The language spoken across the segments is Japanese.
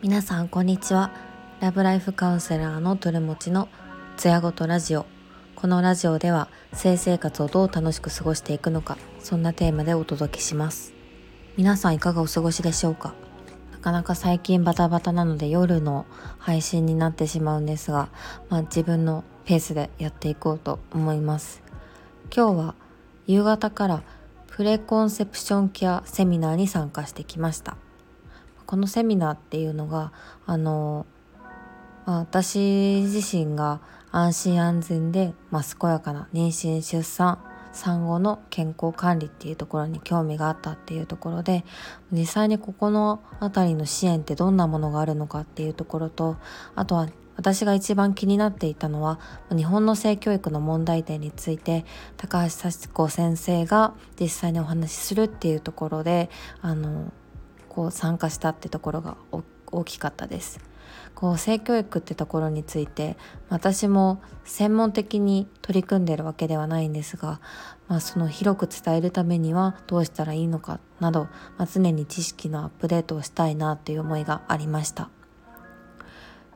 皆さんこんにちは。ラブライフカウンセラーのトルモチのつやごとラジオ。このラジオでは性生活をどう楽しく過ごしていくのかそんなテーマでお届けします。皆さんいかがお過ごしでしょうか？なかなか最近バタバタなので夜の配信になってしまうんですが、まあ、自分のペースでやっていこうと思います。今日は夕方からプレコンセプションケアセミナーに参加してきました。このセミナーっていうのがあの、まあ、私自身が安心安全で、まあ、健やかな妊娠出産産後の健康管理っていうところに興味があったっていうところで実際にここの辺りの支援ってどんなものがあるのかっていうところとあとは私が一番気になっていたのは日本の性教育の問題点について高橋幸子先生が実際にお話しするっていうところであのこう参加したってところが大きかったです。こう性教育ってところについて私も専門的に取り組んでるわけではないんですが、まあ、その広く伝えるためにはどうしたらいいのかなど、まあ、常に知識のアップデートをしたいなという思いがありました。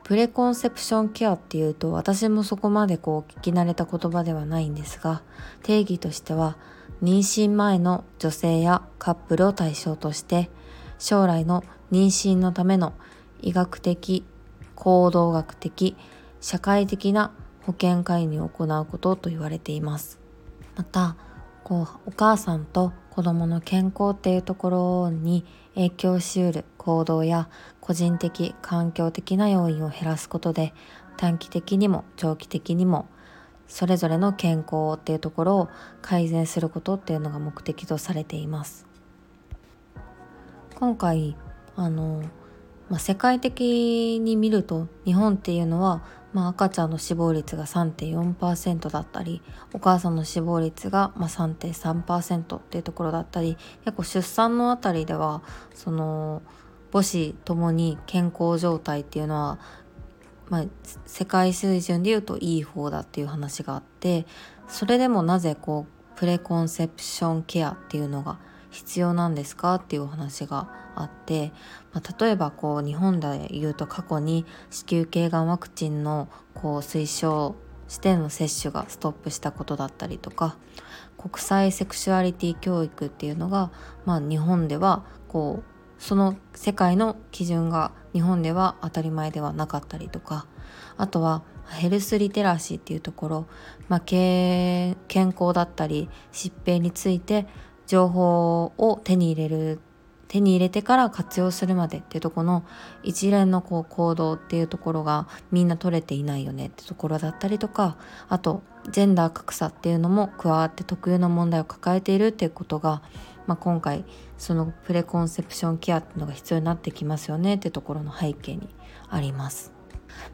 プレコンセプションケアっていうと私もそこまでこう聞き慣れた言葉ではないんですが定義としては妊娠前の女性やカップルを対象として将来の妊娠のための医学的行動学的社会的な保険介入を行うことと言われています。またこうお母さんと子供の健康っていうところに影響しうる行動や個人的環境的な要因を減らすことで短期的にも長期的にもそれぞれの健康っていうところを改善することっていうのが目的とされています。今回あの、まあ、世界的に見ると日本っていうのは、まあ、赤ちゃんの死亡率が3.4%だったりお母さんの死亡率がまあ3.3%っていうところだったり結構出産のあたりではその母子ともに健康状態っていうのは、まあ、世界水準で言うといい方だっていう話があってそれでもなぜこうプレコンセプションケアっていうのが必要なんですか？っていうお話があって、まあ、例えばこう日本で言うと過去に子宮頸がんワクチンのこう推奨しての接種がストップしたことだったりとか国際セクシュアリティ教育っていうのが、まあ、日本ではこうその世界の基準が日本では当たり前ではなかったりとかあとはヘルスリテラシーっていうところ、まあ、健康だったり疾病について情報を手に入れる手に入れてから活用するまでっていうとこの一連のこう行動っていうところがみんな取れていないよねってところだったりとかあとジェンダー格差っていうのも加わって特有の問題を抱えているっていうことが、まあ、今回そのプレコンセプションケアっていうのが必要になってきますよねってところの背景にあります。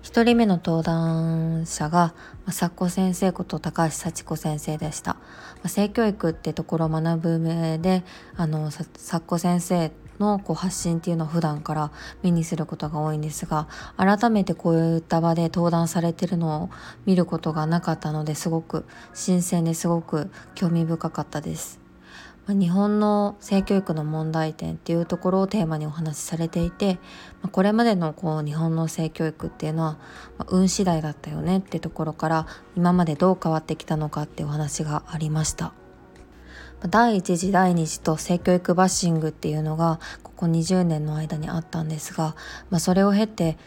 一人目の登壇者が、作子先生こと高橋幸子先生でした。性教育ってところを学ぶ上で、あの、作子先生のこう発信っていうのを普段から目にすることが多いんですが改めてこういった場で登壇されてるのを見ることがなかったのですごく新鮮ですごく興味深かったです。日本の性教育の問題点っていうところをテーマにお話しされていてこれまでのこう日本の性教育っていうのは運次第だったよねってところから今までどう変わってきたのかってお話がありました。第1次第2次と性教育バッシングっていうのがここ20年の間にあったんですが、まあ、それを経て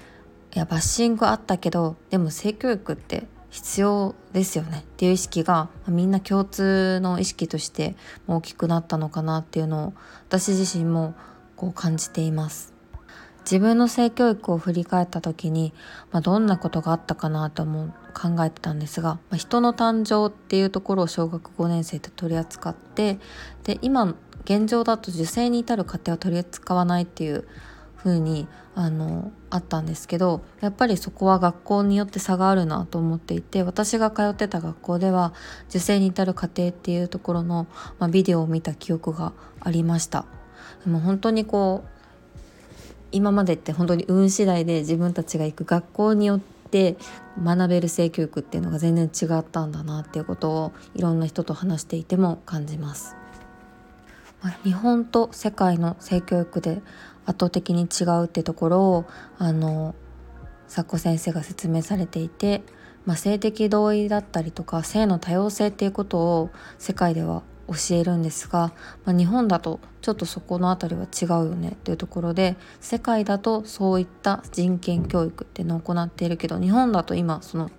いやバッシングあったけどでも性教育って必要ですよねっていう意識がみんな共通の意識として大きくなったのかなっていうのを私自身もこう感じています。自分の性教育を振り返った時に、まあ、どんなことがあったかなと思う考えてたんですが、まあ、人の誕生っていうところを小学5年生で取り扱ってで今現状だと受精に至る過程は取り扱わないっていう風にあのあったんですけどやっぱりそこは学校によって差があるなと思っていて私が通ってた学校では受精に至る過程っていうところの、まあ、ビデオを見た記憶がありましたでも本当にこう今までって本当に運次第で自分たちが行く学校によって学べる性教育っていうのが全然違ったんだなっていうことをいろんな人と話していても感じます。日本と世界の性教育で圧倒的に違うってところをあの佐子先生が説明されていて、まあ、性的同意だったりとか性の多様性っていうことを世界では教えるんですが、まあ、日本だとちょっとそこの辺りは違うよねっていうところで世界だとそういった人権教育っていうのを行っているけど日本だと今その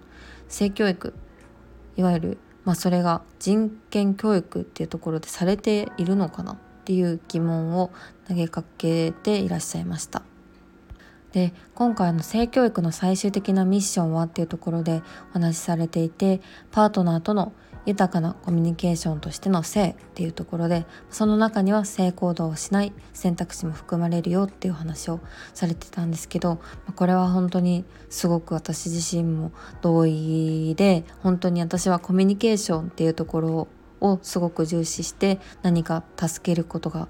性教育いわゆる、まあ、それが人権教育っていうところでされているのかなっていう疑問を投げかけていらっしゃいました。で今回の性教育の最終的なミッションはっていうところでお話しされていてパートナーとの豊かなコミュニケーションとしての性っていうところでその中には性行動をしない選択肢も含まれるよっていう話をされてたんですけどこれは本当にすごく私自身も同意で本当に私はコミュニケーションっていうところををすごく重視して何か助けることが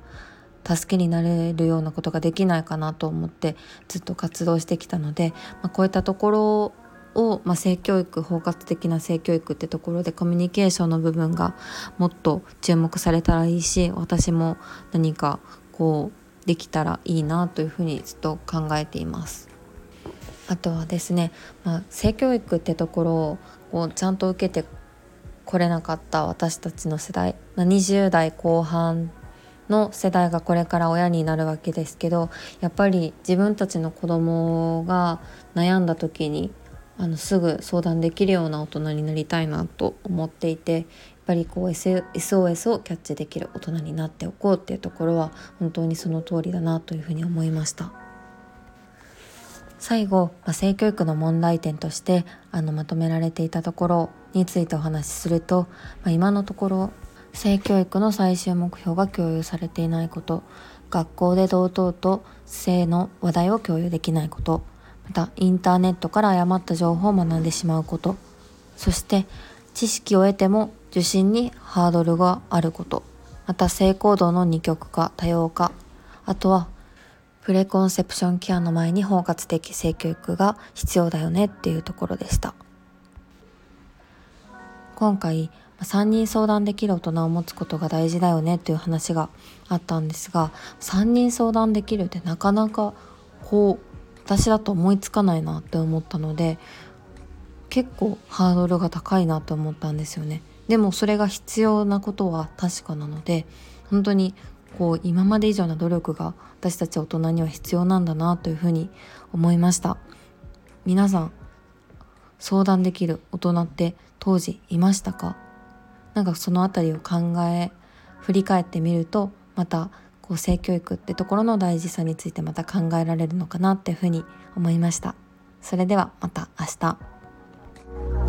助けになれるようなことができないかなと思ってずっと活動してきたので、まあ、こういったところを、まあ、性教育包括的な性教育ってところでコミュニケーションの部分がもっと注目されたらいいし私も何かこうできたらいいなというふうにずっと考えています。あとはですね、まあ、性教育ってところをこうちゃんと受けてこれなかった私たちの世代、まあ、20代後半の世代がこれから親になるわけですけどやっぱり自分たちの子供が悩んだ時にあのすぐ相談できるような大人になりたいなと思っていてやっぱりこう SOS をキャッチできる大人になっておこうっていうところは本当にその通りだなというふうに思いました。最後、まあ、性教育の問題点としてあのまとめられていたところについてお話しすると、まあ、今のところ性教育の最終目標が共有されていないこと学校で堂々と性の話題を共有できないことまたインターネットから誤った情報を学んでしまうことそして知識を得ても受診にハードルがあることまた性行動の二極化多様化あとはプレコンセプションケアの前に包括的性教育が必要だよねっていうところでした。今回3人相談できる大人を持つことが大事だよねっていう話があったんですが3人相談できるってなかなかこう私だと思いつかないなって思ったので結構ハードルが高いなと思ったんですよね。でもそれが必要なことは確かなので本当にこう今まで以上な努力が私たち大人には必要なんだなというふうに思いました。皆さん相談できる大人って当時いましたか？なんかその辺りを考え振り返ってみるとまたこう性教育ってところの大事さについてまた考えられるのかなっていうふうに思いました。それではまた明日。